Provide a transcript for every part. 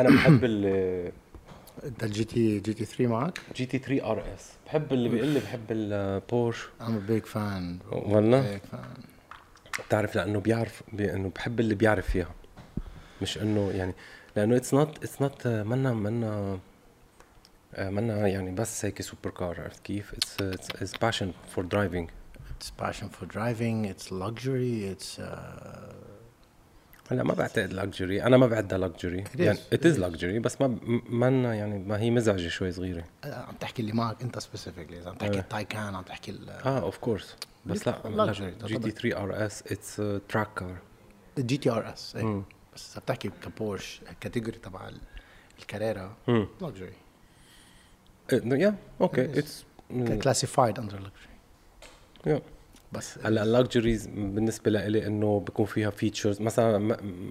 أنا بحب ال أنت الجي تي جي تي 3 معك؟ جي تي 3 ار اس بحب اللي بيقول لي بحب البورش I'm a big fan. bro. والله؟ Big fan. بتعرف لأنه بيعرف بي إنه بحب اللي بيعرف فيها. مش إنه يعني لأنه اتس نوت اتس نوت منا منا آه، منا يعني بس هيك سوبر كار عرفت كيف؟ اتس اتس باشن فور درايفنج It's passion for driving, it's luxury, it's uh, هلا ما بعتقد لكجري أنا ما بعدها لكجري يعني ات از. لكجري بس ما منا يعني ما هي مزعجة شوي صغيرة عم تحكي اللي معك أنت سبيسيفيكلي إذا عم تحكي. التايكان عم تحكي آه اوف كورس بس لا Luxury جي تي 3 ار اس اتس تراك كار الجي تي ار اس. بس إذا بتحكي كبورش الكاتيجوري تبع ال- الكاريرا. لكجري يا أوكي. اتس كلاسيفايد اندر لكجري يا بس هلا اللكجريز بالنسبة لإلي إنه بيكون فيها فيتشرز مثلا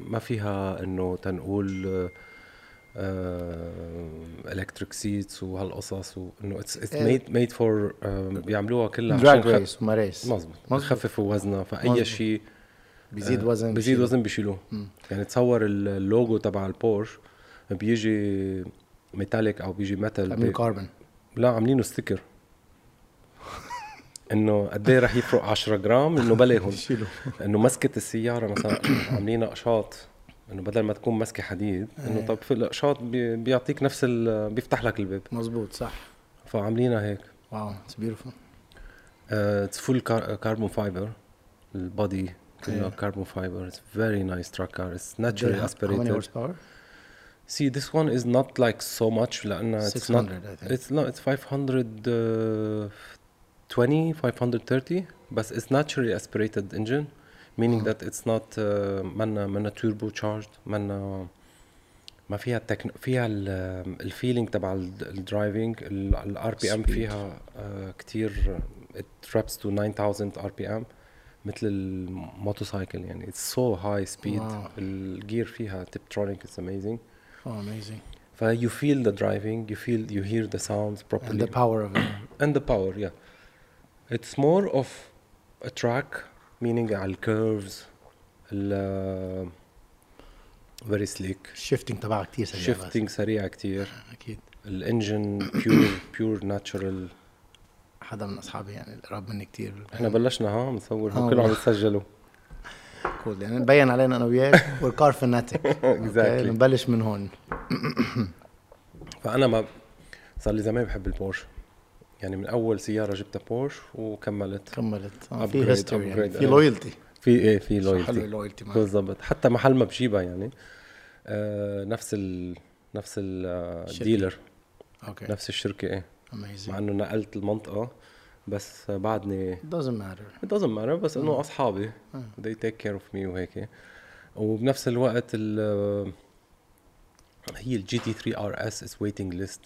ما- فيها إنه تنقول الكتريك سيتس وهالقصص وانه اتس. ميد ميد فور بيعملوها كلها دراج ريس وما ريس مزبوط مزبوط. بخففوا وزنها فأي. شيء بيزيد آه، وزن بشيله. وزن بيشيلوه. يعني تصور ال- اللوجو تبع البورش بيجي ميتاليك أو بيجي ميتال عاملين كاربون لا عاملينه ستيكر إنه قد إيه رح يفرق 10 جرام؟ إنه بلاهم إنه مسكة السيارة مثلا عاملين أقشاط. إنه بدل ما تكون مسكة حديد إنه إيه. طب في الأقشاط بي- بيعطيك نفس ال- بيفتح لك الباب. مزبوط صح. فعاملينها هيك. واو اتس بيوتيفول اتس فول كاربون فايبر البادي كله. كاربون فايبر اتس فيري نايس تراك كار اتس اسبريتد horsepower? See, this one is not like so much لأنها it's not 600 I think. it's no it's 520 530 بس it's naturally aspirated engine meaning Mhm. that it's not uh, منا منا turbo charged منا ما فيها التكن... فيها الفيلينج تبع الدرايفنج الار بي ام Speed. فيها uh, كتير it traps to 9000 ار بي ام مثل الموتوسايكل يعني it's so high speed Wow. الجير فيها تبترونيك it's amazing oh amazing ف you feel the driving you feel you hear the sounds and properly the power of it and the power yeah It's more of a track meaning على curves ال very slick. الشيفتنج تبعها كثير سريع بس. shifting سريع كتير. أكيد. الانجن pure pure natural. حدا من أصحابي يعني القراب مني كثير إحنا بلشنا ها بنصور آه هو كله عم. يتسجلوا كول يعني مبين علينا أنا وياك والكار فناتيك Exactly. نبلش من هون. فأنا ما صار لي زمان بحب البورش. يعني من أول سيارة جبتها بورش وكملت. كملت. آه، في هيستوري يعني. في آه. لويالتي في إيه في حلو لويالتي اللويالتي معك. بالضبط. حتى محل ما بجيبها يعني. آه نفس ال نفس. الديلر أوكي. نفس الشركة إيه. مع اميزنج إنه نقلت المنطقة بس بعدني doesn't matter. It doesn't matter بس إنه أصحابي. آه. they take care of me وهيك. وبنفس الوقت ال هي الجي تي 3 ار اس از ويتنج ليست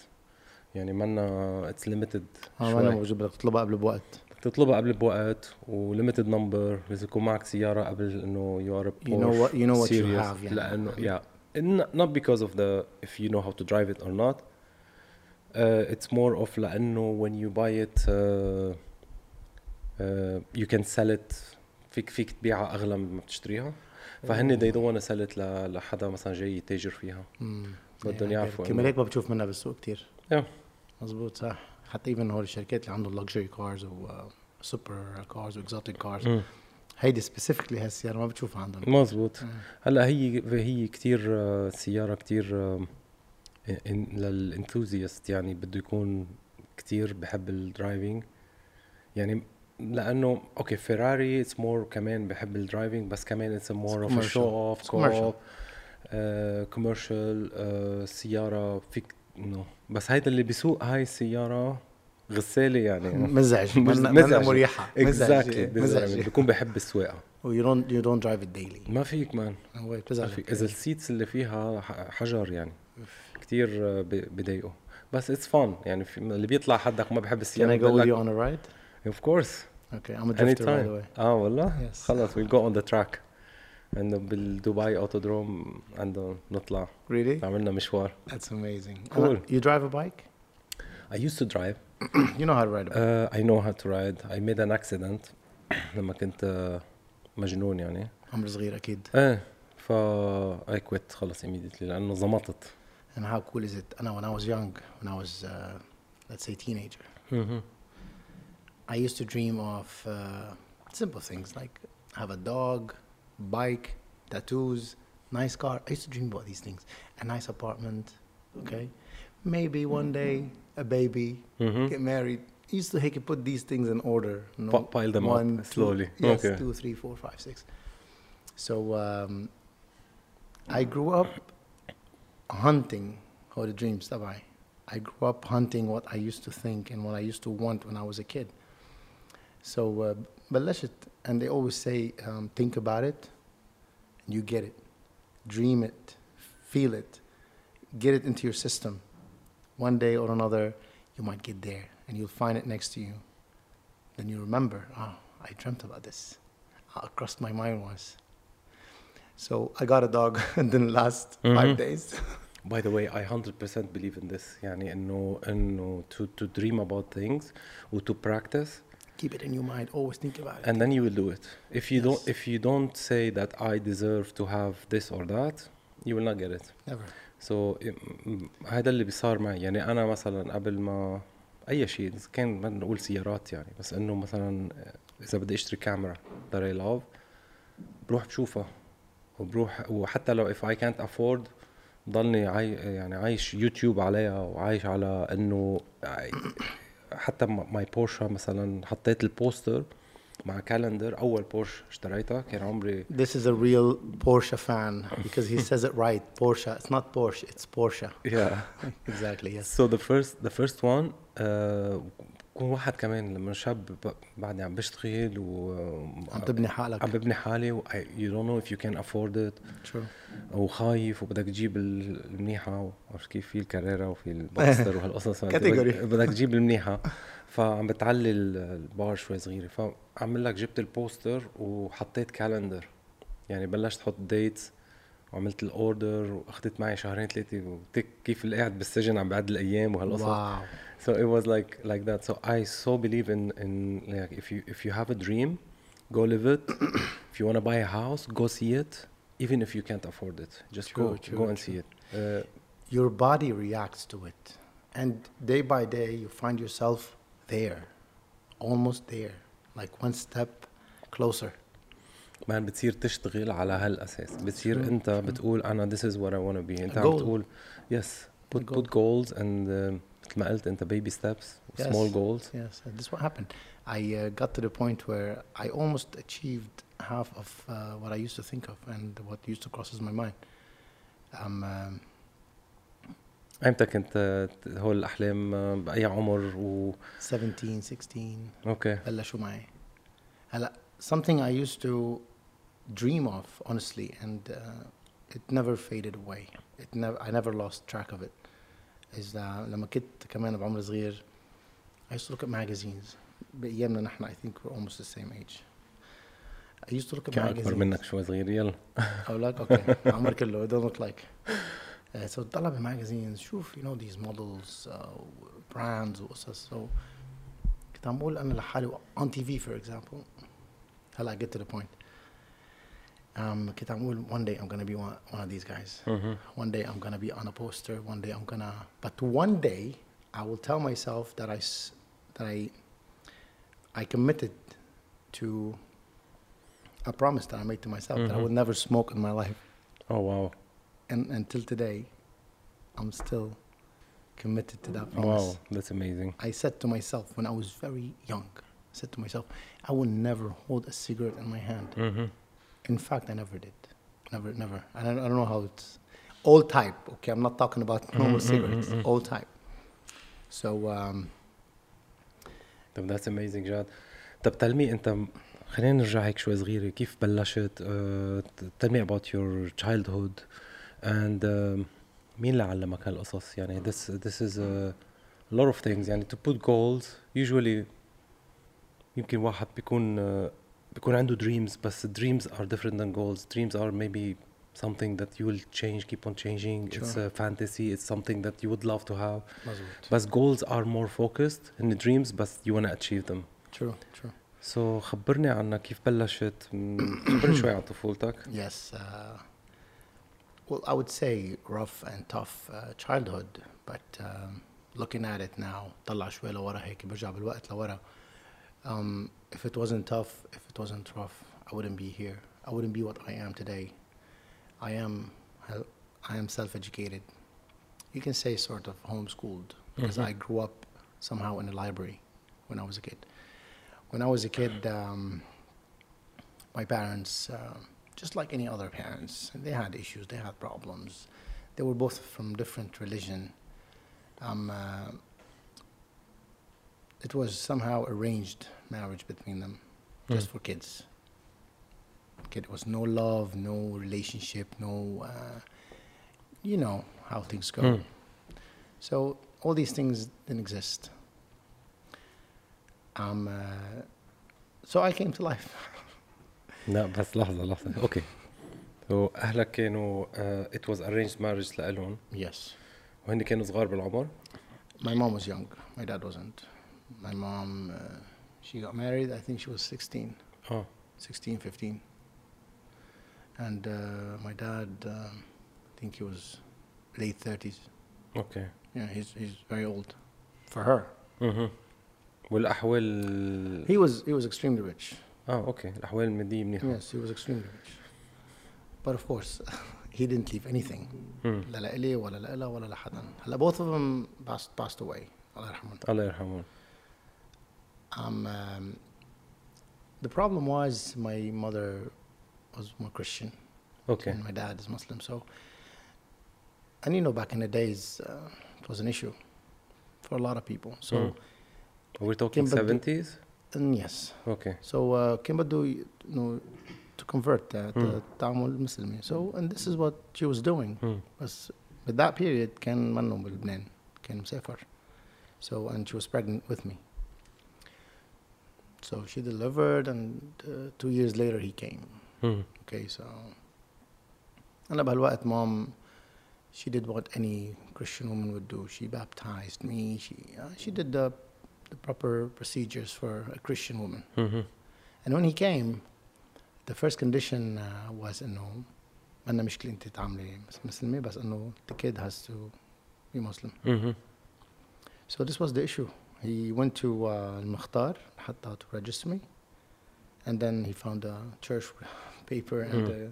يعني منا اتس ليميتد آه أنا بجيب لك تطلبها قبل بوقت. تطلبها قبل بوقت وليميتد نمبر لازم يكون معك سيارة قبل إنه يو ار You know what- you know what you have يعني. لأنه not because of the if you know how to drive it or not. Uh, it's more of لأنه when you buy it uh, uh, you can sell it. فيك فيك تبيعها أغلى من ما بتشتريها. فهن they don't want to sell it ل- لحدا مثلا جاي يتاجر فيها. بدهم يعني يعرفوا كمان هيك ما بتشوف منها بالسوق كثير Yeah. مزبوط صح حتى ايفن هول الشركات اللي عندهم لكجري كارز وسوبر كارز واكزوتيك كارز. هيدي سبيسيفيكلي هالسيارة ما بتشوفها عندهم مزبوط مم. هلأ هي هي كثير سيارة كثير للانثوزيست يعني بده يكون كثير بحب الدرايفنج يعني لأنه أوكي فيراري اتس مور كمان بحب الدرايفنج بس كمان اتس مور اوف. شو اوف. كوميرشال سيارة فيك نو. بس هيدا اللي بيسوق هاي السيارة غسالة يعني. مزعج مزعج مريحة. اكزاكتلي مزعج بكون بحب السواقة. ويو دونت يو دونت درايف ديلي ما فيك مان. Oh, هو إذا السيتس اللي فيها حجر يعني. كثير بضايقه. بس اتس فان يعني اللي بيطلع حدك ما بحب السيارة. Can I go with you on a اوف Of course. Okay, I'm a drifter by the way. آه والله؟ خلص we'll go on the track. انه بالدبي اوتودروم عنده نطلع Really? عملنا مشوار That's amazing. Cool. Uh, you drive a bike? I used to drive you know how to ride a bike. uh, I know how to ride I made an accident لما كنت آه، مجنون يعني عمر صغير أكيد. إيه فا I quit خلص immediately لأنه زمطت And how cool is it? Know when I was young, when I was, uh, let's say, teenager, Mhm. I used to dream of uh, simple things like have a dog, bike, tattoos, nice car. I used to dream about these things. A nice apartment, okay? Maybe one day a baby, mm-hmm. get married. I used to he could put these things in order. Pile them one, up slowly. Yes, okay. two, three, four, five, six. So um, I grew up hunting how the dreams that I. I grew up hunting what I used to think and what I used to want when I was a kid. So uh, بلشت and they always say um, think about it and you get it. Dream it, feel it, get it into your system. One day or another you might get there and you'll find it next to you. Then you remember, oh, I dreamt about this. How crossed my mind was. So I got a dog in the last Mhm. five days. By the way, I 100% believe in this. يعني إنه إنه to to dream about things و to practice Keep it in your mind. Always think about it. and then you will do it. If you don't Yes. if you don't say that I deserve to have this or that, you will not get it. Never. So هذا اللي بيصار معي يعني أنا مثلا قبل ما أي شيء كان ما نقول سيارات يعني بس إنه مثلا إذا بدي أشتري كاميرا that I love بروح بشوفها وبروح وحتى لو if I can't afford ضلني عاي يعني عايش يوتيوب عليها وعايش على انه حتى ماي بورشا مثلا حطيت البوستر مع كالندر اول بورش اشتريتها كان عمري This is a real Porsche fan because he says it right. Porsche. It's not Porsche. It's Porsche. yeah Exactly. Yes. so the first the first one uh, بكون واحد كمان لما شاب بعدني عم بشتغل و عم تبني حالك. عم ببني حالي و don't know if you can afford it True. وخايف وبدك تجيب ال- المنيحة عرفت كيف في الكاريرا وفي الباستر وهالقصص. Category. بدك تجيب المنيحة فعم بتعلي ال- البار شوي صغيرة فعمل لك جبت البوستر وحطيت كالندر يعني بلشت أحط ديتس وعملت الاوردر واخذت معي شهرين ثلاثة وتك كيف اللي قاعد بالسجن عم بعد الأيام وهالقصص. So it was like like that. So I so believe in in like if you if you have a dream, go live it. if you want to buy a house, go see it. Even if you can't afford it, just True, go true, go and true. see it. Uh, Your body reacts to it, and day by day you find yourself there, almost there, like one step closer. man بتصير تشتغل على هالاساس بتصير True, انت true. بتقول انا this is what I want to be انت A عم goal. بتقول yes put goal. put goals and uh, مثل ما قلت انت baby steps small Yes. goals Yes, and this is what happened. I uh, got to the point where I almost achieved half of uh, what I used to think of and what used to crosses my mind. Um, um, امتى كنت uh, هول الاحلام uh, باي عمر و 17, 16, اوكي بلشوا معي. هلا something I used to dream of honestly and uh, it never faded away. It never I never lost track of it. is uh, لما كنت كمان بعمر صغير I used to look at magazines. بأيامنا نحن I think we're almost the same age. I used to look at كان magazines. اكبر منك شوي صغير يلا أولاد اوكي عمر كله it don't look like uh, so طلع بماجازينز شوف you know these models uh, brands وقصص so كنت عم بقول انا لحالي on TV for example هلا I get to the point um, one day I'm gonna be one, one of these guys. Mm-hmm. One day I'm gonna be on a poster. One day I'm gonna. But one day I will tell myself that I that I I committed to a promise that I made to myself mm-hmm. that I mm-hmm. would never smoke in my life. Oh wow! And until today, I'm still committed to that promise. Wow, that's amazing. I said to myself when I was very young, I said to myself, I will never hold a cigarette in my hand. Mm-hmm in fact I never did never never I don't, I don't know how it's old type okay I'm not talking about normal Mhm, mhm, cigarettes mhm. old type so um, طب that's amazing جاد طب tell me انت خلينا نرجع هيك شوي صغيرة كيف بلشت uh, tell me about your childhood and um, مين اللي علمك هالقصص يعني this this is a lot of things يعني to put goals usually يمكن واحد بيكون uh, بيكون عنده dreams بس dreams are different than goals dreams are maybe something that you will change keep on changing it's Sure. a fantasy it's something that you would love to have مزبوط بس goals are more focused in the dreams بس you want to achieve them true true so خبرني عنها كيف بلشت م- خبرني شوي عن طفولتك yes uh, Well, I would say rough and tough uh, childhood, but um, looking at it now, طلع شوي لورا هيك برجع بالوقت لورا. Um, if it wasn't tough, if it wasn't rough, I wouldn't be here. I wouldn't be what I am today. I am, I am self-educated. You can say sort of homeschooled because Mhm. I grew up somehow in a library when I was a kid. When I was a kid, um, my parents, uh, just like any other parents, they had issues, they had problems. They were both from different religion. Um, uh, it was somehow arranged marriage between them, just Mm. for kids. Kid, it was no love, no relationship, no, uh, you know how things go. Mm. So all these things didn't exist. Um, uh, so I came to life. لا بس لحظة لحظة اوكي so اهلك كانوا uh, it was arranged marriage لإلهم yes. وهن كانوا صغار بالعمر My mom was young. My dad wasn't. My mom, uh, she got married. I think she was 16, اه 16, 15. And uh, my dad, um, I think he was late 30s. اوكي Yeah, he's he's very old for her. اها والاحوال He was he was extremely rich. اه اوكي الاحوال المادية منيحة Yes, he was extremely rich. But of course, he didn't leave anything. مم. لا لإلي ولا لإلها ولا لحدا. هلا both of them passed passed away. الله يرحمهم. الله يرحمهم Um, um, the problem was my mother was more Christian اوكي and my dad is Muslim. So, and you know, back in the days, uh, it was an issue for a lot of people. So, Mm. we're talking كان بده- 70s and yes, اوكي so uh, كان بده ي- you know, to convert uh, Mm. to تعامل مسلمي. So, and this is what she was doing. مم. بس with that period كان منه بلبنان كان مسافر. So, and she was pregnant with me. So she delivered, and uh, two years later he came. مم. Okay, so أنا بهالوقت mom, she did what any Christian woman would do. She baptized me. She uh, she did the the proper procedures for a Christian woman. مهم. And when he came, the first condition uh, was إنه عندنا مشكلة أنت تعاملي مسلمة بس إنه the kid has to be Muslim. مهم. So this was the issue. He went to uh, المختار حتى to register me, and then he found a church paper and Mm. uh,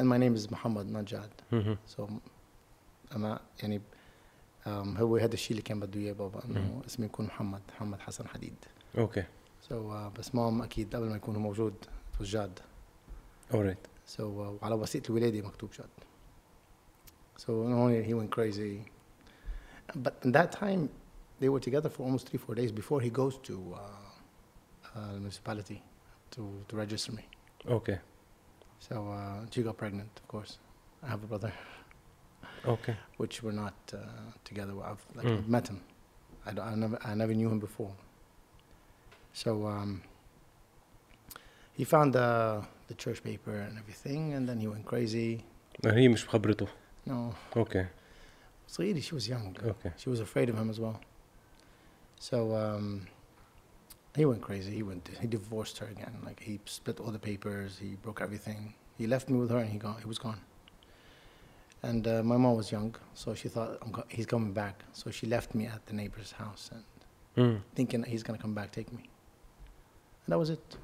and my name is Muhammad Najad. مهم. So أنا يعني um, هو هذا الشيء اللي كان بده إياه بابا إنه Mm. اسمي يكون محمد محمد حسن حديد. اوكي So uh, بس مام أكيد قبل ما يكون هو موجود it was جاد. alright So uh, وعلى وثيقة الولادة مكتوب جاد. So no, he went crazy. But in that time, they were together for almost three, four days before he goes to uh, uh, the municipality to, to register me. اوكي So uh, she got pregnant, of course. I have a brother, اوكي which we're not uh, together. I've, like, Mm. I've met him. I, don't- I, never, I never knew him before. So um, he found the, the church paper and everything, and then he went crazy. هي مش بخبرته No, اوكي Saidi, she was young. اوكي She was afraid of him as well. So um, he went crazy. He went. He divorced her again. Like he split all the papers. He broke everything. He left me with her, and he gone. He was gone. And uh, my mom was young, so she thought I'm go- he's coming back. So she left me at the neighbor's house, and مم. thinking that he's gonna come back, take me. And that was it.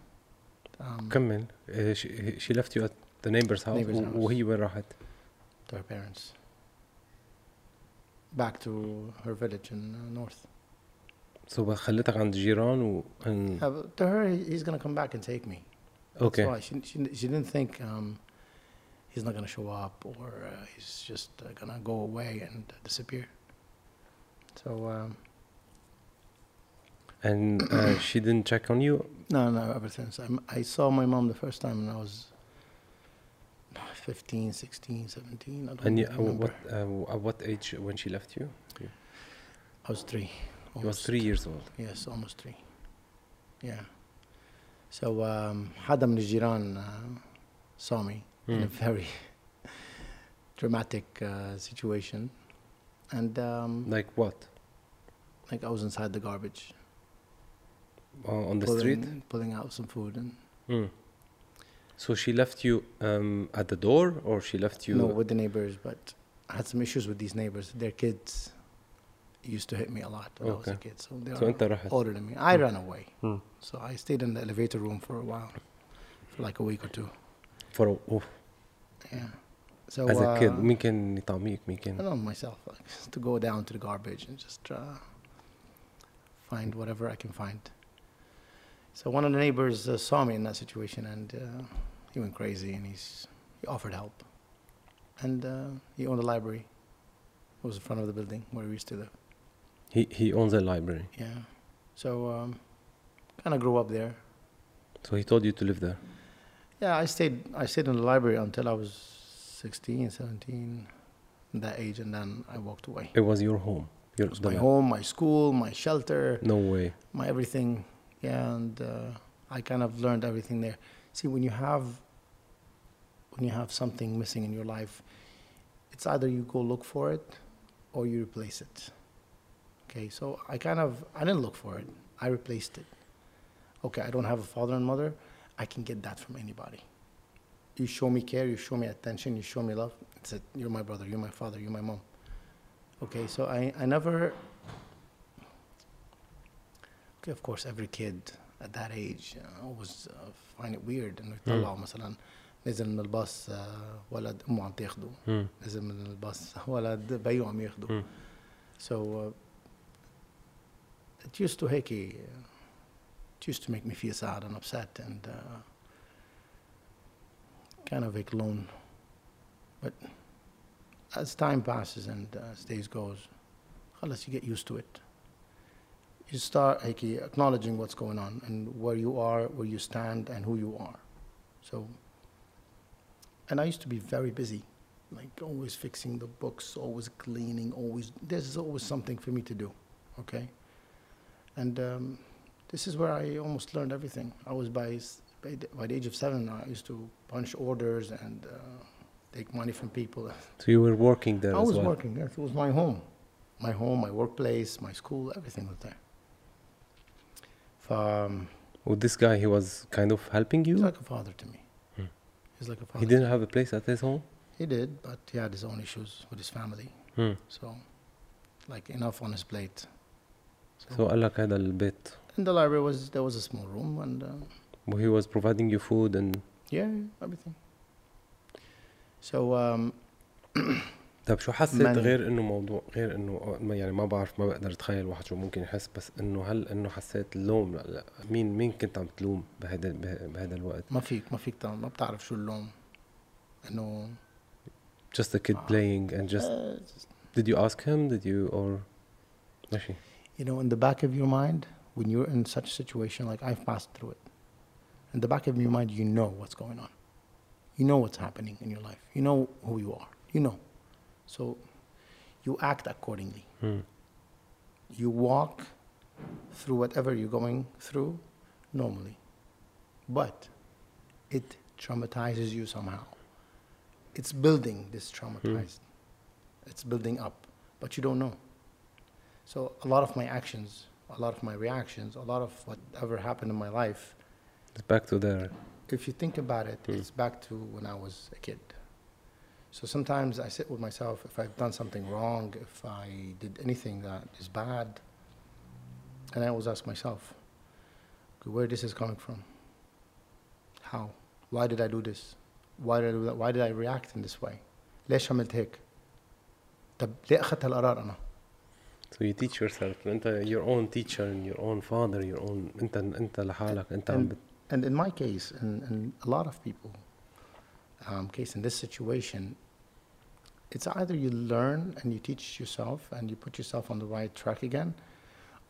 Um, كمل Uh, she, she left you at the neighbor's house Neighbor's و- house. وهي وين راحت؟ to her parents. Back to her village in uh, north. سو خليتك عند جيران و and- Uh, but to her, he- he's gonna come back and take me. That's اوكي why she, she, she didn't think um, he's not gonna show up or uh, he's just uh, gonna go away and uh, disappear. So um, and uh, she didn't check on you no, no, ever since I, I saw my mom the first time when I was 15, 16, 17. I don't and you, remember. what uh, at what age when she left you? I was three. You was three years old. Yes, almost three. Yeah. So um, حدا من الجيران uh, saw me in a Mm. very dramatic uh, situation, and um, Like what? like I was inside the garbage, Uh, on the pulling, street? pulling out some food, and Mm. So she left you um, at the door, or she left you? No, with the neighbors, but I had some issues with these neighbors. Their kids used to hit me a lot when I was a Okay. kid. So they so are أنت رحت. older than me. I Hmm. ran away. Hmm. So I stayed in the elevator room for a while, for like a week or two. For a, oof. Yeah. So as a kid, uh, مين كان يطعميك؟ مين I كان؟ don't know myself, like, just to go down to the garbage and just uh, find whatever I can find. So one of the neighbors uh, saw me in that situation, and uh, he went crazy, and he's he offered help, and uh, he owned a library. It was in front of the building where we used to live. He he owns a library, Yeah. So um, kind of grew up there. so he told you to live there. Yeah, I stayed. I stayed in the library until I was 16, 17, that age, and then I walked away. It was your home. Your It was my lab. home, my school, my shelter. No way. my everything yeah and uh, i kind of learned everything there see when you have when you have something missing in your life it's either you go look for it or you replace it okay so i kind of i didn't look for it i replaced it okay i don't have a father and mother i can get that from anybody you show me care you show me attention you show me love it's it you're my brother you're my father you're my mom okay so i i never Okay, of course, every kid at that age uh, always uh, find it weird انه يطلعوا مثلا نزل من الباص uh, ولد امه عم تاخده Hmm. نزل من الباص ولد بيو عم ياخده Hmm. so uh, it used to it used to make me feel sad and upset and uh, kind of like alone. But as time passes and as days goes, unless you get used to it, you start like, acknowledging what's going on and where you are, where you stand, and who you are. So, and I used to be very busy, like always fixing the books, always cleaning, always. There's always something for me to do. Okay. And um, this is where I almost learned everything. I was by, by the, age of seven, I used to punch orders and uh, take money from people. So you were working there I as was well. working there. It was my home. My home, my workplace, my school, everything was there. Um, With this guy, he was kind of helping you? he's like a father to me. Hmm. He's like a father. He didn't have a place at his home. He did, but he had his own issues with his family. Hmm. So, like enough on his plate. So قال لك هذا البيت. in the library was there was a small room and uh, He was providing you food and yeah, everything. So um, طيب شو حسيت من- غير إنه موضوع غير إنه يعني ما بعرف ما بقدر أتخيل واحد شو ممكن يحس بس إنه هل إنه حسيت اللوم لا لا. مين مين كنت عم تلوم بهذا به- بهذا الوقت؟ ما فيك ما فيك ما بتعرف شو اللوم. إنه just a kid Ah. playing and just uh, did you ask him? Did you or ماشي. You know, in the back of your mind, when you're in such a situation, like I've passed through it, in the back of your mind, you know what's going on. You know what's happening in your life. You know who you are. You know. So you act accordingly. Hmm. You walk through whatever you're going through normally. But it traumatizes you somehow. It's building this traumatized. It's building up, but you don't know. So a lot of my actions, a lot of my reactions, a lot of whatever happened in my life, it's back to there if you think about it, Hmm. it's back to when I was a kid. So sometimes I sit with myself if I've done something wrong, if I did anything that is bad, and I always ask myself, okay, where this is coming from? How? Why did I do this? Why did I do that? Why did I react in this way? ليش عملت هيك؟ طب ليه أخذت هالقرار أنا؟ so you teach yourself انت your own teacher and your own father your own انت انت لحالك انت عم And, بت and in my case, and, and a lot of people, um, case in this situation, it's either you learn and you teach yourself and you put yourself on the right track again,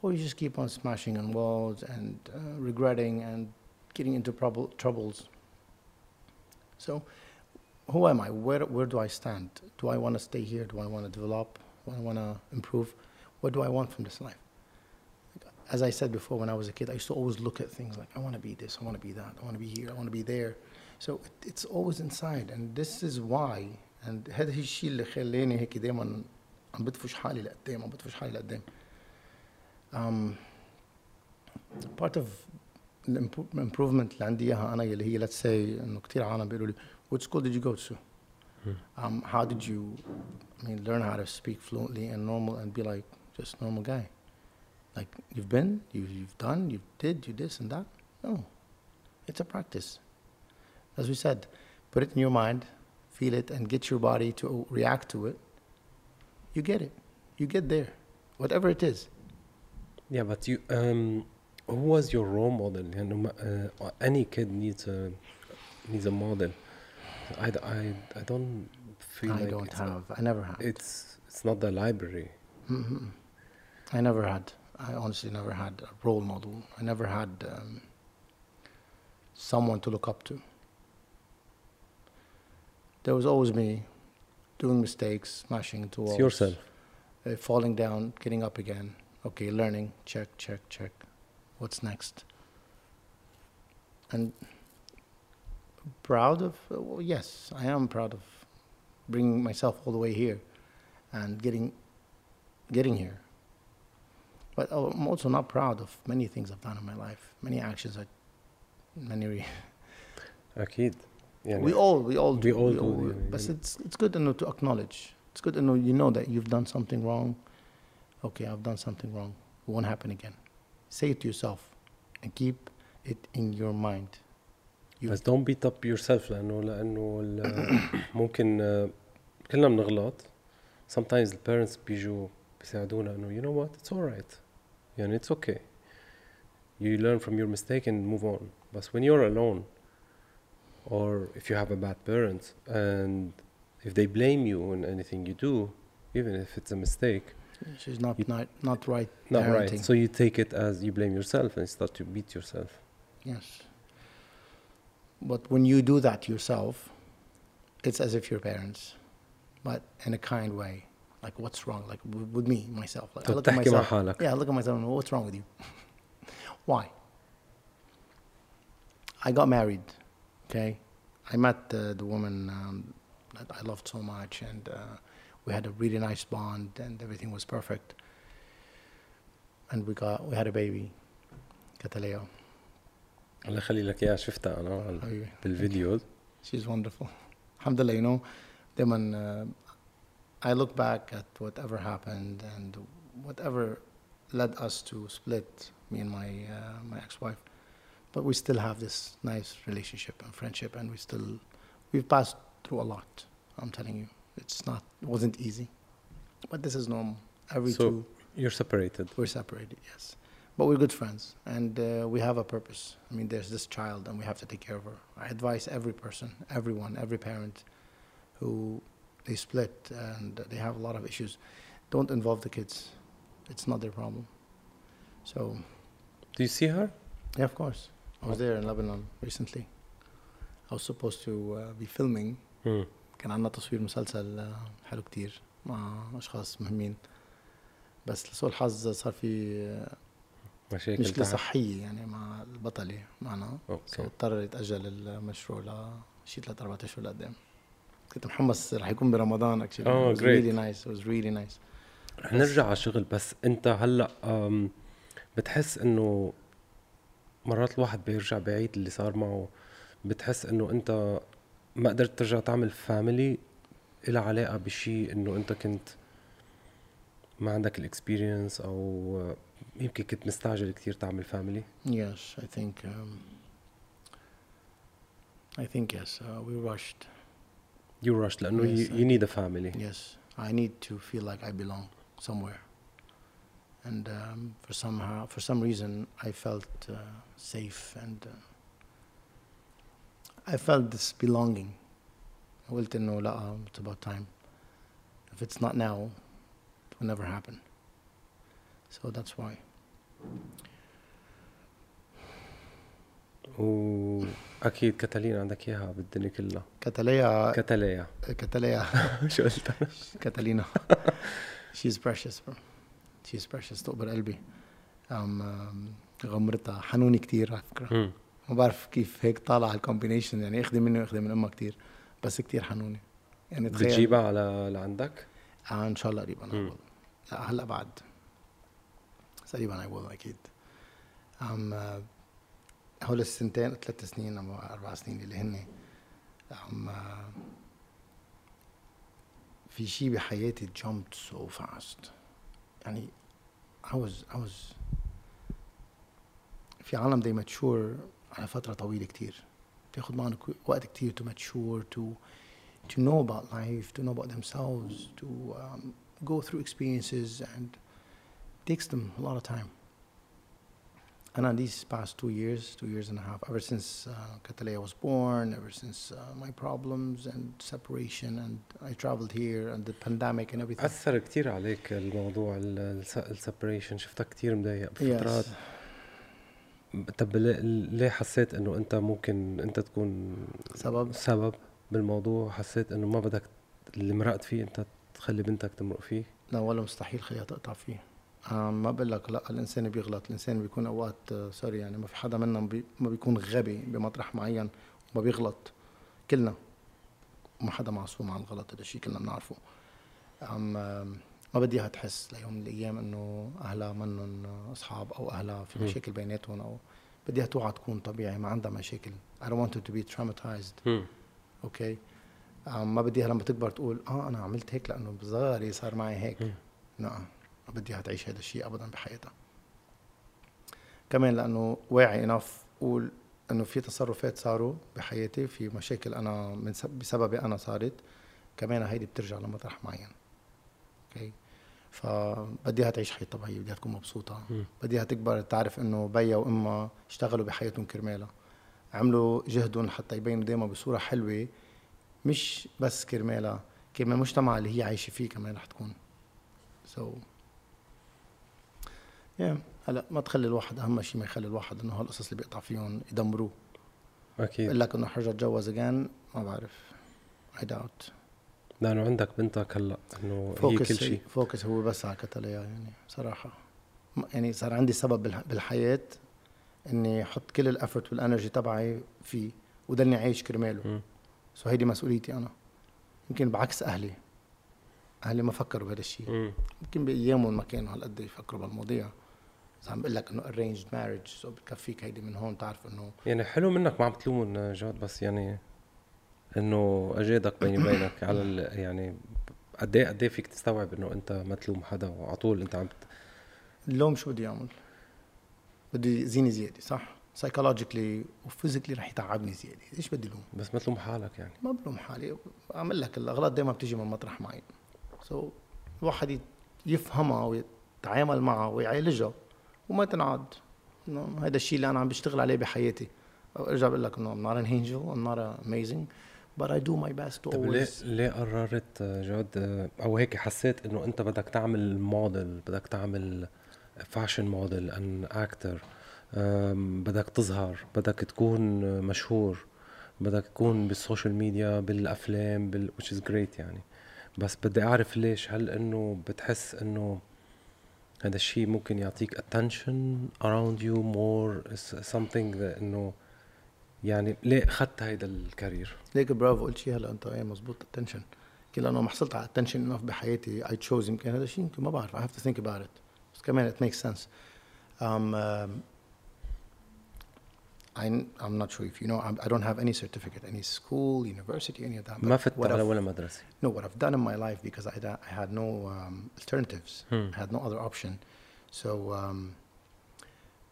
or you just keep on smashing on walls and uh, regretting and getting into trouble, troubles. So, who am I? Where, where do I stand? Do I want to stay here? Do I want to develop? Do I want to improve? What do I want from this life? As I said before, when I was a kid, I used to always look at things like, I want to be this, I want to be that, I want to be here, I want to be there. So it, it's always inside, and this is why. And هذا هي الشيء اللي خلاني هيك دائما عم بدفش حالي لقدام عم بدفش حالي لقدام. Um, part of الامبروفمنت اللي عندي اياها انا اللي هي let's say انه كثير عالم بيقولوا لي what school did you go to um, how did you I mean learn how to speak fluently and normal and be like just normal guy. Like you've been, you, you've done, you did, you this and that. No, it's a practice. As we said, put it in your mind, feel it, and get your body to react to it. You get it. You get there, whatever it is. Yeah, but you, um, who was your role model? Uh, any kid needs a needs a model. I, I, I don't feel I like don't have. A, I never have. It's it's not the library. Mm -hmm. I never had. I honestly never had a role model. I never had um, someone to look up to. There was always me doing mistakes, smashing into walls, It's yourself. uh, falling down, getting up again. Okay, learning. Check, check, check. What's next? And proud of, uh, well, yes, I am proud of bringing myself all the way here and getting, getting here. But oh, I'm also not proud of many things I've done in my life, many actions I, many. Re- أكيد. يعني we all, we all, we do, all do, yeah, But yeah. it's it's good to know to acknowledge. It's good to know you know that you've done something wrong. Okay, I've done something wrong. It won't happen again. Say it to yourself, and keep it in your mind. You بس don't beat up yourself لأنه لأنه ال- ممكن آه، كلنا بنغلط. Sometimes the parents بيجوا بيساعدونا إنه you know what it's alright. and it's okay. You learn from your mistake and move on. But when you're alone, or if you have a bad parent, and if they blame you on anything you do, even if it's a mistake, she's not you, not not right. Not parenting. right. So you take it as you blame yourself and start to beat yourself. Yes. But when you do that yourself, it's as if your parents, but in a kind way Like, what's wrong? Like, with, with me, myself. Like, I look at تحكي مع myself. حالك. Yeah, I look at myself and go, what's wrong with you? Why? I got married, okay? I met uh, the woman um, that I loved so much, and uh, we had a really nice bond, and everything was perfect. And we got, we had a baby, Cataleo. الله يخلي لك اياها شفتها انا على- حبيبي. بالفيديوز She's wonderful. Alhamdulillah, you know, دايما uh, I look back at whatever happened and whatever led us to split, me and my uh, my ex-wife. But we still have this nice relationship and friendship, and we still we've passed through a lot. I'm telling you, it's not it wasn't easy, but this is normal. Every So- two you're separated we're separated, yes. But we're good friends and uh, we have a purpose. I mean, there's this child and we have to take care of her. I advise every person, everyone, every parent who they split and they have a lot of issues, don't involve the kids. It's not their problem. So, do you see her yeah, of course. I was there in Lebanon recently. I was supposed to uh, be filming. مم. كان عندنا تصوير مسلسل آه، حلو كتير مع أشخاص مهمين بس لسوء الحظ صار في آه، مشاكل مشكلة تحت. صحية يعني مع البطلة معنا سو اوكي اضطر يتأجل المشروع لشي ثلاث أربع أشهر لقدام كنت محمس رح يكون برمضان was great. really nice. It was really nice. رح نرجع على الشغل بس انت هلا بتحس انه مرات الواحد بيرجع بعيد اللي صار معه. بتحس انه انت ما قدرت ترجع تعمل فاميلي إلها علاقة بشيء إنه انت كنت ما عندك الاكسبيرينس أو يمكن كنت مستعجل كثير تعمل فاميلي yes I think um, I think yes. Uh, we rushed. You rushed. No, yes, you, you need a family. Yes, I need to feel like I belong somewhere. And um, for somehow, for some reason, I felt uh, safe and uh, I felt this belonging. I will tell you, it's about time. If it's not now, it will never happen. So that's why. وأكيد كاتالينا عندك إياها بالدنيا كلها. كاتاليا. كاتاليا. كاتاليا. شو قلت أنا؟ she's precious bro. She's precious. تقبل قلبي. غمرتها. حنونة كتير على فكرة. ما بعرف كيف هيك طالع الكومبينيشن يعني اخذي مني واخذي من أمها كتير. بس كتير حنونة يعني تخيل. بتجيبها على لعندك؟ آه إن شاء الله قريبا. لا هلأ بعد. بس قريبا will أكيد. um, uh, هول السنتين ثلاث سنين أو أربع سنين اللي هن عم في شيء بحياتي jumped so fast يعني I was I was في عالم they mature على فترة طويلة كتير بتاخد معهم وقت كتير to mature to to know about life to know about themselves to um, go through experiences and takes them a lot of time and on these past two years two years and a half ever since uh, Catalea was born ever since uh, my problems and separation and I traveled here and the pandemic and everything. أثر كتير عليك الموضوع السبريشن شفتك كتير مضايق بفترات. Yes. طب ليه- حسيت إنه أنت ممكن أنت تكون سبب. سبب بالموضوع؟ حسيت إنه ما بدك اللي مرقت فيه أنت تخلي بنتك تمرق فيه؟ لا ولا مستحيل خليها تقطع فيه. ما بقول لك لا الإنسان بيغلط الإنسان بيكون أوقات آه، سوري يعني ما في حدا منا بي ما بيكون غبي بمطرح معين وما بيغلط. كلنا ما حدا معصوم عن الغلط هذا الشيء كلنا بنعرفه. أم آم، ما بدي إياها تحس ليوم من الأيام إنه أهلها منهم أصحاب أو أهلها في. مشاكل بيناتهم أو بدي إياها توعى تكون طبيعي ما عندها مشاكل. I don't want her to be traumatized. أوكي؟ أم ما بدي إياها لما تكبر تقول آه أنا عملت هيك لأنه بصغري صار معي هيك. مم. لا ما بدي اياها تعيش هذا الشيء ابدا بحياتها. كمان لأنه واعي انف قول إنه في تصرفات صاروا بحياتي في مشاكل أنا من سب- بسببي أنا صارت. كمان هيدي بترجع لمطرح معين. أوكي فبدي اياها تعيش حياة طبيعية بدي اياها تكون مبسوطة. مم. بدي اياها تكبر تعرف إنه بيها وامها اشتغلوا بحياتهم كرمالها عملوا جهدهم حتى يبينوا دائما بصورة حلوة مش بس كرمالها كرمال المجتمع اللي هي عايشة فيه كمان رح تكون. سو so. هلا ما تخلي الواحد أهم شيء ما يخلي الواحد إنه هالقصص اللي بيقطع فيهم يدمروه. أكيد. بقول لك انه حرجع اتجوز اجان ما بعرف. اي داوت لأنه عندك بنتك هلا إنه هي كل شيء فوكس هو بس على كتليا يعني صراحة. يعني صار عندي سبب بالح- بالحياة إني أحط كل الافورت والانرجي تبعي فيه وضلني عايش كرماله. سو هيدي مسؤوليتي أنا. يمكن بعكس أهلي. أهلي ما فكروا بهذا الشيء. يمكن بأيامهم ما كانوا هالقد يفكروا بالمواضيع. بس عم بقول لك انه arranged marriage. سو بكفيك هيدي من هون تعرف إنه يعني حلو منك ما عم تلومهم جاد بس يعني إنه أجادك بيني وبينك على ال- يعني قد إيه قد إيه فيك تستوعب إنه أنت ما تلوم حدا وعلى طول أنت عم ت- اللوم شو بدي أعمل؟ بدي يزيني زيادة صح؟ سايكولوجيكلي وفيزيكلي رح يتعبني زيادة، إيش بدي لوم؟ بس ما تلوم حالك يعني. ما بلوم حالي. أعمل لك الأغلاط دائما بتيجي من مطرح معين. سو so, الواحد يفهمها ويتعامل معها ويعالجها. وما تنعاد. هذا الشيء اللي أنا عم بشتغل عليه بحياتي. أرجع بقول لك إنه I'm not an angel I'm not amazing. But I do my best to طب ليه always. ليه قررت جاد أو هيك حسيت إنه أنت بدك تعمل موديل بدك تعمل فاشن موديل ان أكتر بدك تظهر بدك تكون مشهور بدك تكون بالسوشيال ميديا بالأفلام بال which is great يعني. بس بدي أعرف ليش. هل إنه بتحس إنه هذا الشيء ممكن يعطيك attention around you more something that إنه يعني ليه أخذت هيدا الكارير؟ ليك برافو قلت شيء هلأ أنت إيه مزبوط اتنشن يمكن لأنه ما حصلت على اتنشن انف بحياتي I chose يمكن هذا الشيء يمكن ما بعرف I have to think about it. بس كمان it sense. Um, um, I, I'm not sure if you know I'm, I don't have any certificate any school university any of that ما but فت what على I've- ولا مدرسة No, what I've done in my life because I, had- I had no um, alternatives. Hmm. I had no other option. So um,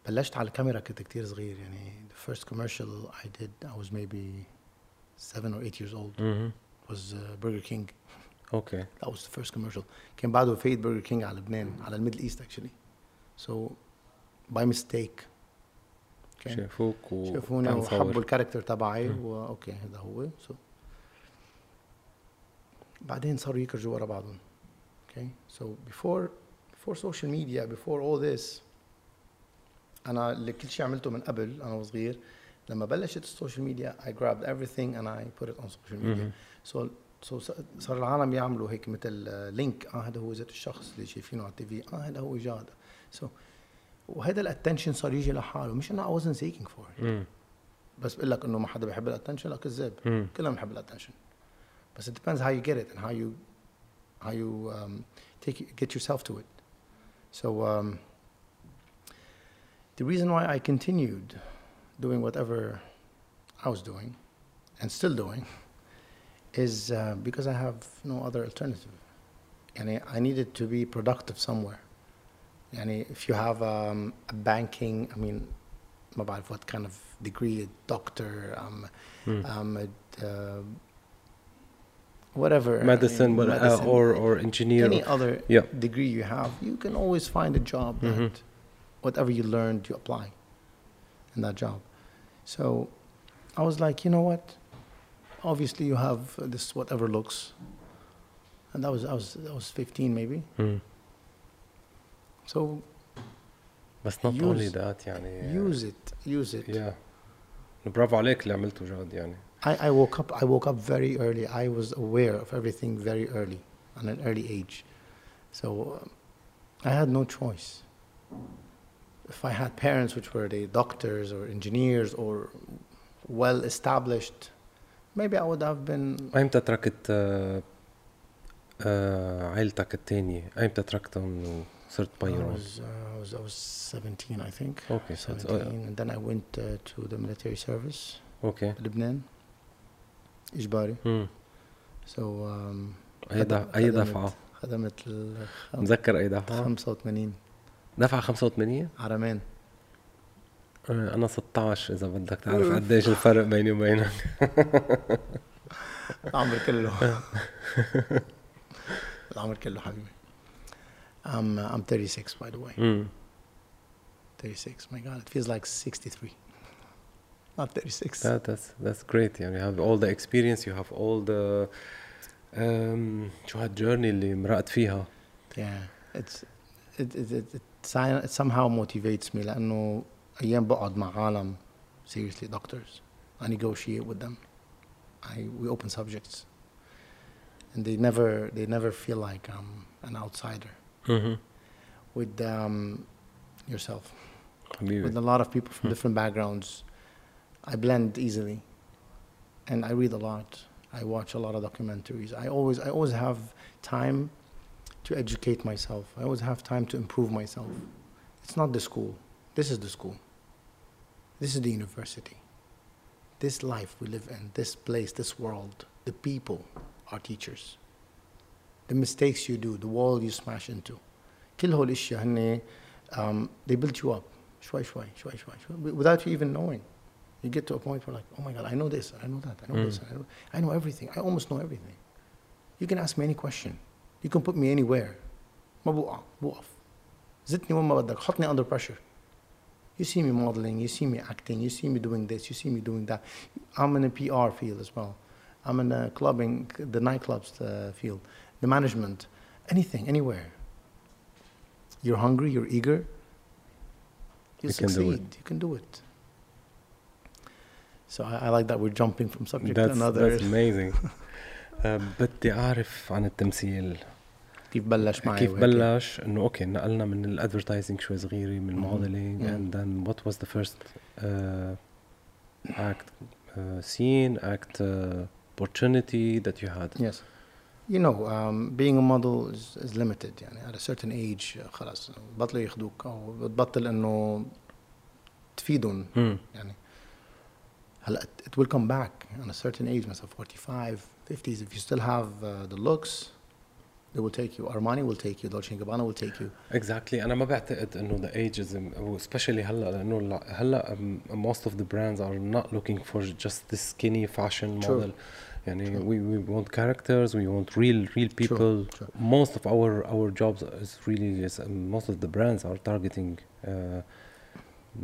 بلشت على الكاميرا كنت كتير صغير يعني the first commercial I did I was maybe seven or eight years old اها was uh, Burger King. اوكي That was the first commercial. كان بعده فايد Burger King على لبنان على الميدل ايست actually. So by mistake. Okay. شافوك و شافوني تعال وحبوا. الكاركتر تبعي. واوكي هذا هو سو بعدين صاروا يكرجوا ورا بعضهم أوكي سو بيفور بيفور سوشيال ميديا بيفور اول ذس أنا اللي كل شيء عملته من قبل أنا وصغير لما بلشت السوشيال ميديا I grabbed everything and I put it on social media مهم. سو سو صار العالم يعملوا هيك مثل لينك آه هذا هو ذات الشخص اللي شايفينه على التي في آه هذا هو جاد سو وهذا الاتنشن صار يجي لحاله مش انه I wasn't seeking for it مم. بس بقول لك انه ما حدا بيحب الاتنشن لا كذاب مم. كلنا بنحب الاتنشن بس it depends how you get it and how you how you um, take get yourself to it so um, the reason why I continued doing whatever I was doing and still doing is uh, because I have no other alternative. And I needed to be productive somewhere. And if you have um, a banking, I mean, ما بعرف what kind of degree, doctor, um, Mm. um, a, uh, whatever. I medicine, mean, but, uh, medicine, or or engineer. any or- other Yeah. degree you have, you can always find a job Mhm. that whatever you learned, you apply in that job. So I was like, you know what? Obviously, you have this whatever looks, and that was I was I was 15 maybe. Mm. So بس not Use- only that يعني use it, use it. yeah برافو عليك اللي عملته جاد يعني I, I woke up I woke up very early. I was aware of everything very early, at an early age. So um, I had no choice. If I had parents which were the doctors or engineers or well established, maybe I would have been ايمتى تركت آه، آه، عيلتك التانية ايمتى تركتهم بايرون was, uh, I was I was 17 I think. Okay, so it's- 17 and then I went uh, to the military service. أوكي لبنان إجباري. مم. So um, أي دفعة خدمت- دفعة؟ خدمت ال متذكر أي دفعة؟ 85 دفعة 85 عرمان. آه، أنا 16 إذا بدك تعرف. قديش الفرق بيني وبينك. العمر كله. العمر كله حبيبي. I'm uh, I'm 36 by the way مم. 36 my god it feels like 63 not 36 That, that's that's great يعني you have all the experience you have all the um, شو هالجيرني اللي مرقت فيها yeah it's it, it, it, it, si- it somehow motivates me لأنه أيام بقعد مع عالم seriously doctors I negotiate with them I we open subjects and they never they never feel like I'm an outsider mm-hmm. with um, yourself, with a lot of people from different backgrounds. I blend easily, and I read a lot. I watch a lot of documentaries. I always, I always have time to educate myself. I always have time to improve myself. It's not the school. This is the school. This is the university. This life we live in, this place, this world, the people, are teachers The mistakes you do, the wall you smash into. كل هول الاشياء هن um, they build you up شوي شوي شوي شوي شوي without you even knowing. You get to a point where like, oh my God, I know this, I know that, I know this, Mm. I know, I know everything. I almost know everything. You can ask me any question. You can put me anywhere. ما بوقع بوقف. زتني وين ما بدك حطني under pressure. You see me modeling, you see me acting, you see me doing this, you see me doing that. I'm in a PR field as well. I'm in the clubbing, the nightclubs uh, field, the management, anything, anywhere. You're hungry, you're eager, you'll You can do it. succeed. You can do it. So I, I like that we're jumping from subject to that's, another. that's amazing آه، بدي اعرف عن التمثيل كيف بلش معي كيف وهيك. بلش انه اوكي نقلنا من الادفرتايزنج شوي صغيره من مهم. الموديلينج مم. and then what was the first uh, act uh, scene act uh, opportunity that you had Yes. You know, um, being a model is, is limited يعني at a certain age uh, خلاص بطلوا ياخذوك او بتبطل انه تفيدهم مم. يعني هلا it, it will come back on a certain age مثلا 45 50s if you still have uh, the looks they will take you Armani will take you Dolce Gabbana will take you exactly انا ما بعتقد انه the ageism especially هلا لانه لا- هلا um, most of the brands are not looking for just this skinny fashion True. model يعني True. we, we want characters we want real real people true. most of our our jobs is really is um, most of the brands are targeting uh,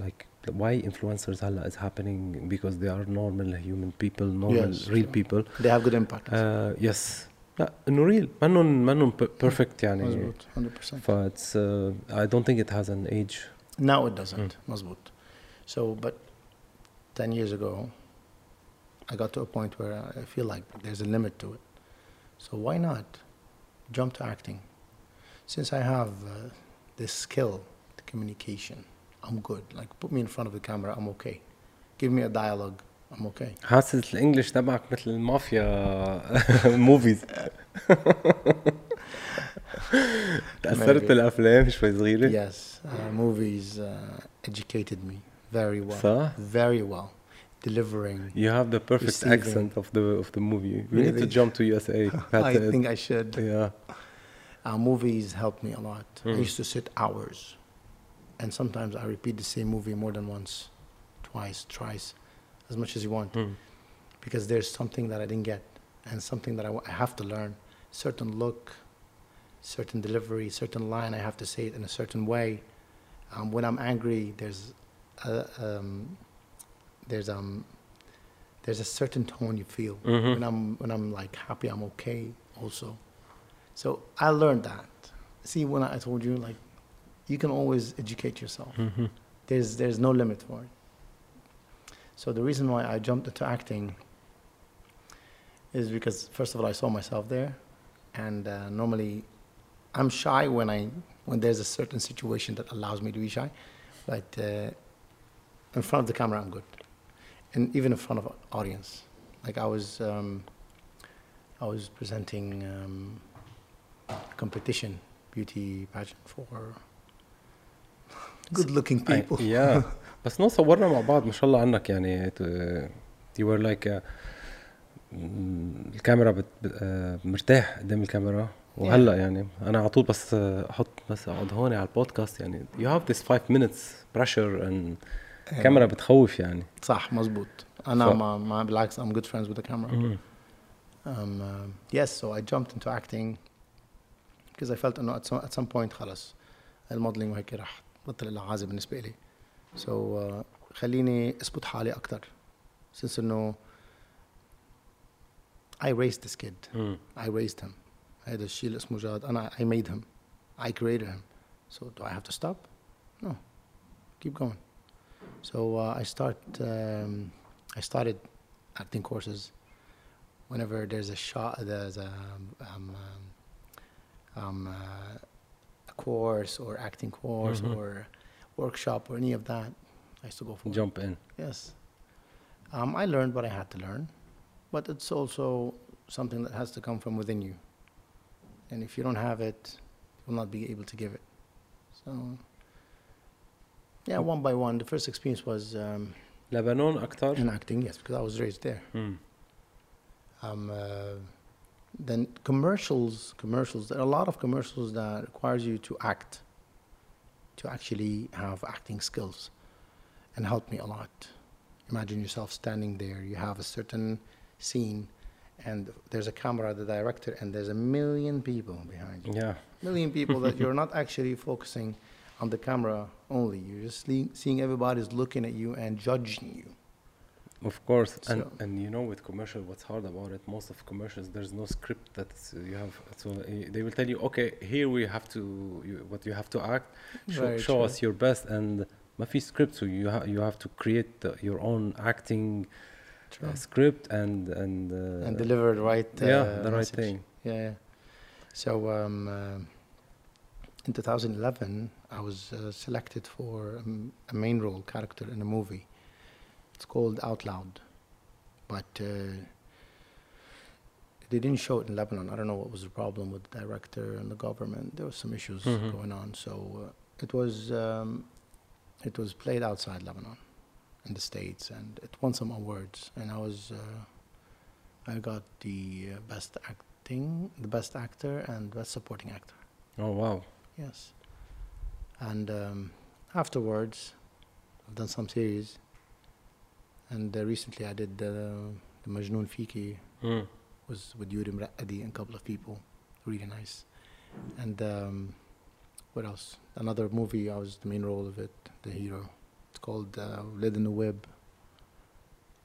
like why influencers هلا is happening because they are normal human people normal Yes, real true. people they have good impact uh, yes لا انه real منن منن perfect يعني مزبوط 100% ف it's uh, I don't think it has an age Now it doesn't. مزبوط. So, but 10 years ago, I got to a point where I feel like there's a limit to it. So why not jump to acting? Since I have uh, this skill, the communication, I'm good. Like put me in front of the camera, I'm okay. Give me a dialogue, I'm okay. حاسس الانجليش تبعك مثل المافيا موفيز تأثرت Maybe. بالافلام شوي صغيرة Yes, uh, movies uh, educated me very well, صح؟ very well, delivering. You have the perfect Receiving. accent of the of the movie. We need to jump to USA. I think I should. Yeah. Uh, movies helped me a lot. I Mm. used to sit hours, and sometimes I repeat the same movie more than once, twice, thrice, as much as you want, Mm. because there's something that I didn't get, and something that I, I have to learn. Certain look, certain delivery, certain line. I have to say it in a certain way. Um, when I'm angry, there's a, um, there's um, there's a certain tone you feel. Mhm. When I'm when I'm like happy, I'm okay also. So I learned that. See, when I told you, like, you can always educate yourself. Mhm. There's there's no limit for it. So the reason why I jumped into acting is because first of all I saw myself there, and uh, normally I'm shy when I when there's a certain situation that allows me to be shy, but uh, in front of the camera I'm good, and even in front of an audience. Like I was um, I was presenting um, a competition beauty pageant for good-looking I- people. yeah. بس نو صورنا مع بعض ما شاء الله عنك يعني ت- you were like uh, م- الكاميرا بت بت- آه، مرتاح قدام الكاميرا وهلا يعني انا على طول بس آه، احط بس اقعد هون على البودكاست يعني you have this five minutes pressure and الكاميرا بتخوف يعني. صح مظبوط. أنا ف... ما, ما بالعكس ام جود فريندز وذ كاميرا أم يس سو اي جامبت انتو اكتينج كيز اي فيلت إنه ات سم بوينت خلص المودلينج وهيك راح بطل لها عازه بالنسبة لي سو so, uh, خليني أثبت حالي أكثر سنس إنه اي ريست ذس كيد اي ريست هيم هذا الشيء اللي اسمه جاد. أنا اي ميد هيم اي كريتد هيم سو دو اي هاف تو ستوب نو كيب جوينج so uh, I start um, I started acting courses whenever there's a shot there's a um, um, um, uh, a course or acting course Mhm. or workshop or any of that I used to go for it. jump in Yes. Um, I learned what I had to learn, but it's also something that has to come from within you. And if you don't have it, you will not be able to give it. So, yeah, one by one. The first experience was um, Lebanon Akhtar? In acting, yes, because I was raised there. Mm. Um, uh, then commercials, commercials. There are a lot of commercials that requires you to act, to actually have acting skills, and helped me a lot. Imagine yourself standing there. You have a certain scene, and there's a camera, the director, and there's a million people behind you. Yeah, a million people that you're not actually focusing on the camera only. You're just seeing everybody's looking at you and judging you. Of course, so. and and you know with commercial, what's hard about it? Most of commercials, there's no script that you have, so uh, they will tell you, okay, here we have to, you, what you have to act, sh right, show us your best, and mafi script, so you ha- you have to create the, your own acting uh, script and and uh, and deliver the right uh, yeah the message. right thing yeah. yeah. So um, uh, in 2011, I was uh, selected for um, a main role character in a movie. It's called Out Loud, but uh, they didn't show it in Lebanon. I don't know what was the problem with the director and the government. There were some issues Mhm. going on, so uh, it was um, it was played outside Lebanon, in the states, and it won some awards. And I was uh, I got the uh, best acting, the best actor, and best supporting actor. Oh wow! Yes. And um, afterwards, I've done some series. And uh, recently, I did the the Majnoon Fiki Mm. was with Yuri Mraadi and a couple of people, really nice. And um, what else? Another movie. I was the main role of it, the hero. It's called uh, Lid in the Web.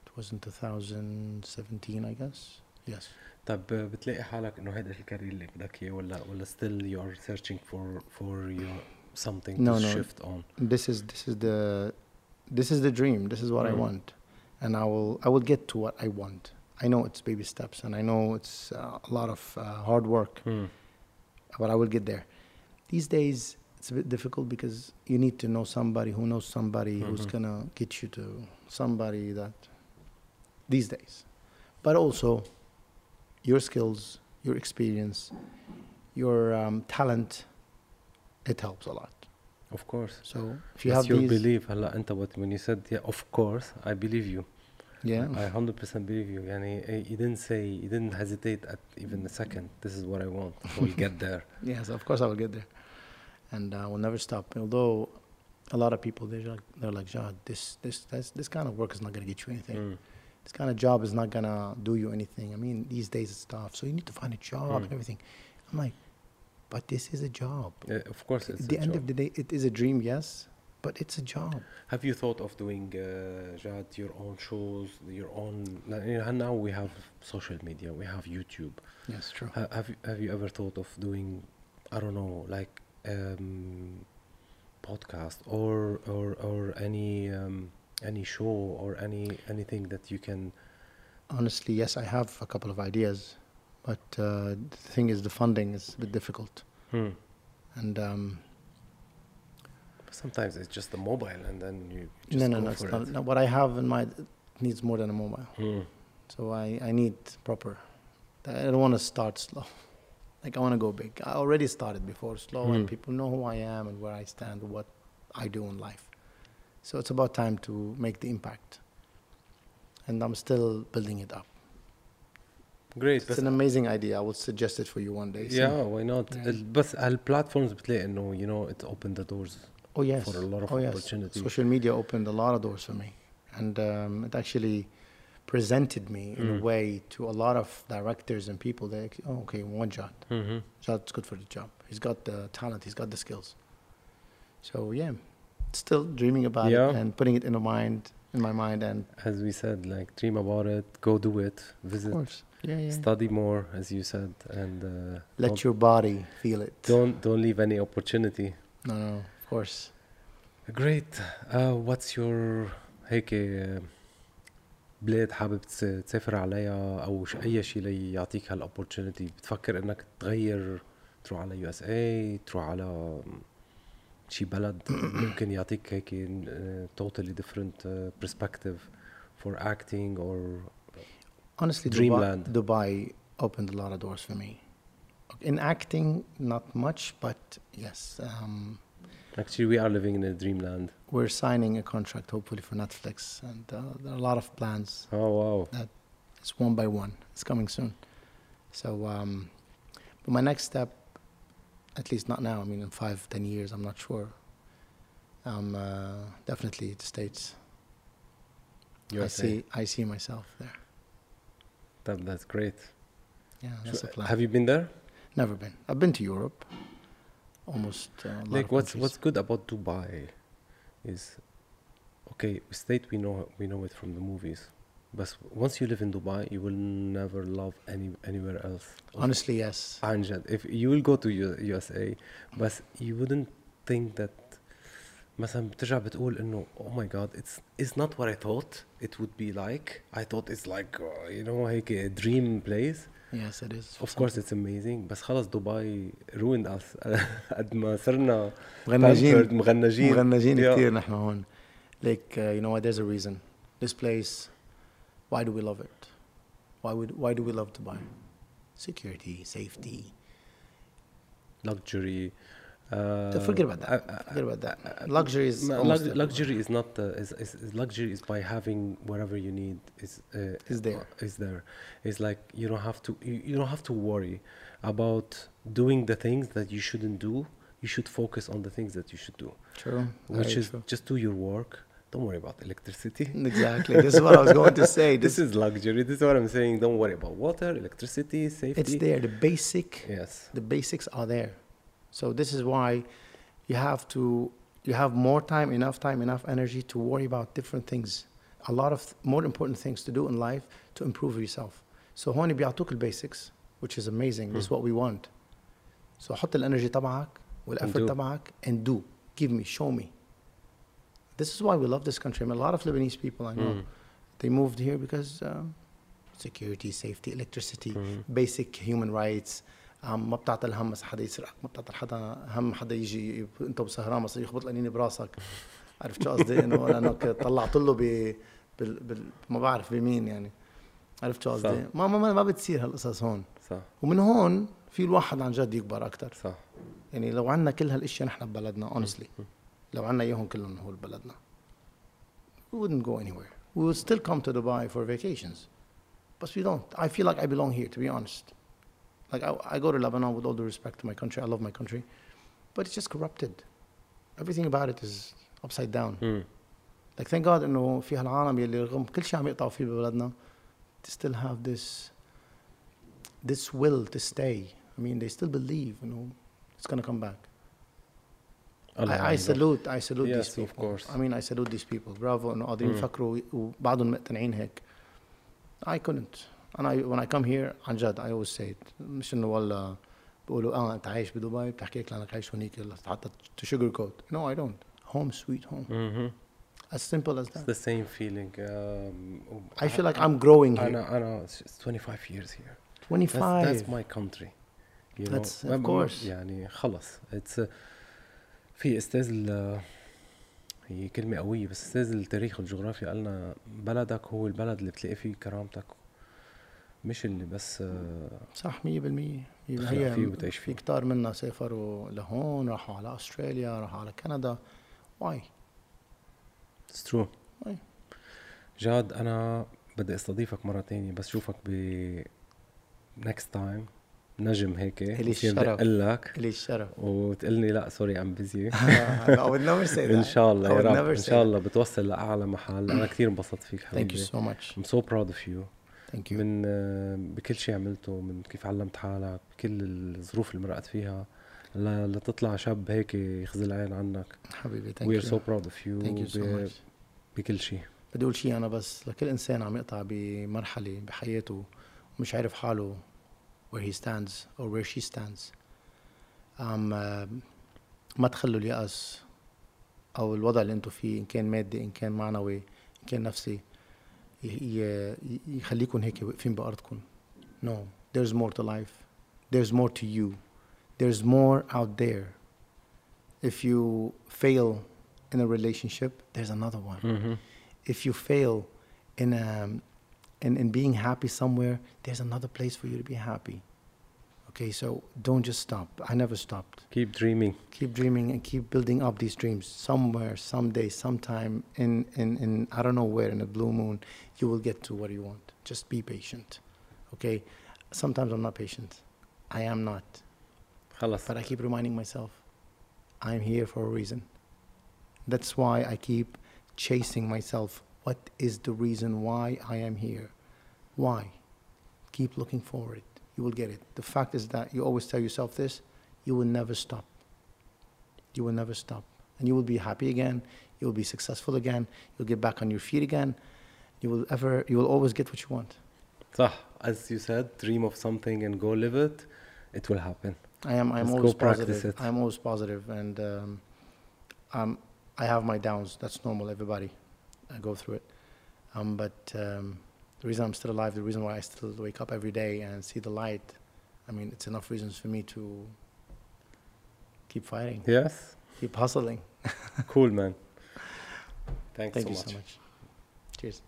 It was in 2017, I guess. Yes. طب بتلاقي حالك انه هذا الكارير اللي بدك اياه ولا ولا still you are searching for for your something No, to no. shift on. this is this is the this is the dream this is what i Mm. want and i will i will get to what i want i know it's baby steps and i know it's uh, a lot of uh, hard work Mm. but i will get there these days it's a bit difficult because you need to know somebody who knows somebody who's Mhm. gonna get you to somebody that these days but also your skills your experience your um, talent it helps a lot Of course. So if you That's have your these, belief هلا انت what when you said yeah of course I believe you yeah, I 100% believe you يعني eh, you didn't say you didn't hesitate at even a second this is what I want we'll get there yes, of course I will get there, and uh, will never stop. Although a lot of people they're like they're like, Jad, this this this this kind of work is not gonna get you anything. Mm. This kind of job is not gonna do you anything. I mean, these days it's tough, so you need to find a job Mm. and everything. I'm like, but this is a job. Eh, of course it's At the end job. of the day, it is a dream, yes, but it's a job. Have you thought of doing uh, Jad, your own shows, your own? know, Now we have social media, we have YouTube. Yes, true. Ha- have you, have you ever thought of doing, I don't know, like um, podcast or or or any um, any show or any anything that you can? Honestly, yes, I have a couple of ideas, but uh, the thing is, the funding is a bit difficult, Hmm. and um, Sometimes it's just the mobile, and then you just no, no, no, it's not, no. What I have in my needs more than a mobile, Hmm. so I I need proper. I don't want to start slow. Like I want to go big. I already started before slow, and Hmm. people know who I am and where I stand, what I do in life. So it's about time to make the impact, and I'm still building it up. Great. It's بس an amazing idea. I would suggest it for you one day. So- yeah, why not? Yeah. ال- بس هالبلاتفورمز بتلاقي انه you know it opened the doors Oh yes. for a lot of oh yes. opportunity. Social media opened a lot of doors for me, and um, it actually presented me in Mm. a way to a lot of directors and people. They, oh, okay, one Jad. Mhm. Jad's good for the job. He's got the talent. He's got the skills. So yeah, still dreaming about Yeah. it and putting it in my mind, in my mind, and As we said, like dream about it, go do it, of visit, course, yeah, yeah. study more, as you said, and uh, Let don't, your body feel it. don't don't leave any opportunity. No, no, of course. Great. Uh, what's your هيك uh, بلاد حابب تس- تسافر عليها او ش- اي شيء ليعطيك هالاوبورتونيتي بتفكر انك تغير تروح على يو اس اي تروح على شي بلد ممكن يعطيك هيك uh, totally different uh, perspective for acting or Honestly, Dreamland. Dubai, Dubai opened a lot of doors for me. In acting, not much, but yes, um, actually we are living in a dreamland we're signing a contract hopefully for Netflix, and uh, there are a lot of plans. oh wow That It's one by one. It's coming soon. So, um, but my next step, at least not now. I mean, in five, ten years, I'm not sure. Um, uh, definitely the states. I USA. see. I see myself there. That, that's great. Yeah, that's so, a plan. Have you been there? Never been. I've been to Europe, almost. Uh, like what's countries. what's good about Dubai, is, okay, state we know we know it from the movies, but once you live in Dubai, you will never love any anywhere else. Honestly, yes. Anjad, if you will go to U- USA, but you wouldn't think that مثلا بترجع بتقول انه oh my god it's it's not what I thought it would be like I thought it's like uh, you know هيك a dream place Yes, it is. for of some- course it's amazing بس خلص دبي ruined us قد ما صرنا مغنجين pampered، مغنجين مغنجين Yeah. كتير نحن هون. Like uh, you know what? There's a reason. This place. Why do we love it? Why would Why do we love Dubai? Security, safety. luxury uh, forget about that. uh, uh, Forget about that. Luxury is lux- luxury is not uh, is, is, is luxury is by having whatever you need is uh, Is there. is there it's like you don't have to you, you don't have to worry about doing the things that you shouldn't do you should focus on the things that you should do True. which is true. just do your work don't worry about electricity exactly. This is what I was going to say. this is luxury this is what i'm saying don't worry about water electricity safety it's there. The basic. yes The basics are there. So this is why you have to you have more time, enough time, enough energy to worry about different things. A lot of more important things to do in life to improve yourself. So هون بيعطوك البيسكس which is amazing. This is Hmm. what we want. So حط الانرجي تبعك والeffort do. تبعك and do. Give me, show me. This is why we love this country. I mean, a lot of Lebanese people I know, Mm. they moved here because um, security, safety, electricity, Mhm. basic human rights. Um, ما بتعطي الهم بس حدا يسرقك ما بتعطي حدا هم حدا يجي انت بسهران بس يخبط القنينه براسك. عرفت شو قصدي؟ إنه لأنك طلعت له ب بال... بال... ما بعرف بمين يعني. عرفت شو. قصدي؟ ما ما ما بتصير هالقصص هون. صح. ومن هون في الواحد عن جد يكبر أكثر صح. يعني لو عندنا كل هالإشياء نحن ببلدنا honestly. لو عنا إياهم كلهم هول بلدنا we wouldn't go anywhere. We would still come to Dubai for vacations. But we don't. I feel like I belong here to be honest. like I, I go to Lebanon with all due respect to my country I love my country but it's just corrupted everything about it is upside down مم. like thank God انه في هالعالم يلي رغم كل شيء عم يقطعوا فيه ببلدنا they still have this this will to stay I mean they still believe you know it's gonna come back الله I, I يعينك. salute I salute Yes, these of people course. I mean I salute these people برافو انه قادرين Mm. يفكروا وبعضهم مقتنعين هيك I couldn't انا when I come here عن جد I always say it مش انه والله بقولوا اه انت عايش بدبي بتحكي لك لانك عايش هونيك حتى to sugarcoat no I don't home sweet home مهم. as simple as It's that the same feeling. Um, I feel like I'm growing here أنا أنا it's 25 years here. That's, 25 that's my country. You know. That's- of ما- ما- course. يعني خلص. It's uh, في استاذ ال هي كلمة قوية بس استاذ التاريخ والجغرافيا قالنا بلدك هو البلد اللي بتلاقي فيه كرامتك مش اللي بس صح 100% هي فيه وتعيش فيه. في كتار منا سافروا لهون راحوا على أستراليا راحوا على كندا. واي؟ اتس ترو جاد أنا بدي أستضيفك مرة تانية بس شوفك ب نكست تايم نجم هيك. إلي الشرف. لك. إلي الشرف. وتقلني لا سوري ام بيزي إن شاء الله يا رب. إن شاء الله بتوصل لأعلى محل. أنا كثير انبسطت فيك حبيبي ثانك يو سو ماتش ام سو براود اوف يو thank you. من آه، بكل شيء عملته من كيف علمت حالك بكل الظروف اللي مرقت فيها. لتطلع شاب هيك يخزي العين عنك. حبيبي thank we are you. so proud of you. Thank you so ب- much. بكل شيء بدي أقول شيء أنا بس. لكل إنسان عم يقطع بمرحلة بحياته ومش عارف حاله where he stands or where she stands. عم ما تخلوا اليأس أو الوضع اللي أنتم فيه إن كان مادي إن كان معنوي إن كان نفسي. يخليكم هيك واقفين بارضكم no there's more to life there's more to you there's more out there if you fail in a relationship there's another one مهم. if you fail in um, in, in being happy somewhere, there's another place for you to be happy. Okay, so don't just stop. I never stopped. Keep dreaming. Keep dreaming and keep building up these dreams. Somewhere, someday, sometime, in, in, in I don't know where, in a blue moon, you will get to what you want. Just be patient. Okay? Sometimes I'm not patient. I am not. But I keep reminding myself, I'm here for a reason. That's why I keep chasing myself. What is the reason why I am here? Why? Keep looking forward you will get it. The fact is that you always tell yourself this you will never stop. You will never stop. And you will be happy again. You will be successful again. You'll get back on your feet again. You will ever, you will always get what you want. صح as you said dream of something and go live it it will happen I am. I'm Let's always positive. it. I'm always positive, and um, um, I have my downs. That's normal. Everybody, I go through it. Um, but um, the reason I'm still alive, the reason why I still wake up every day and see the light, I mean, it's enough reasons for me to keep fighting, yes keep hustling. cool man thanks Thank so you much so much. Cheers.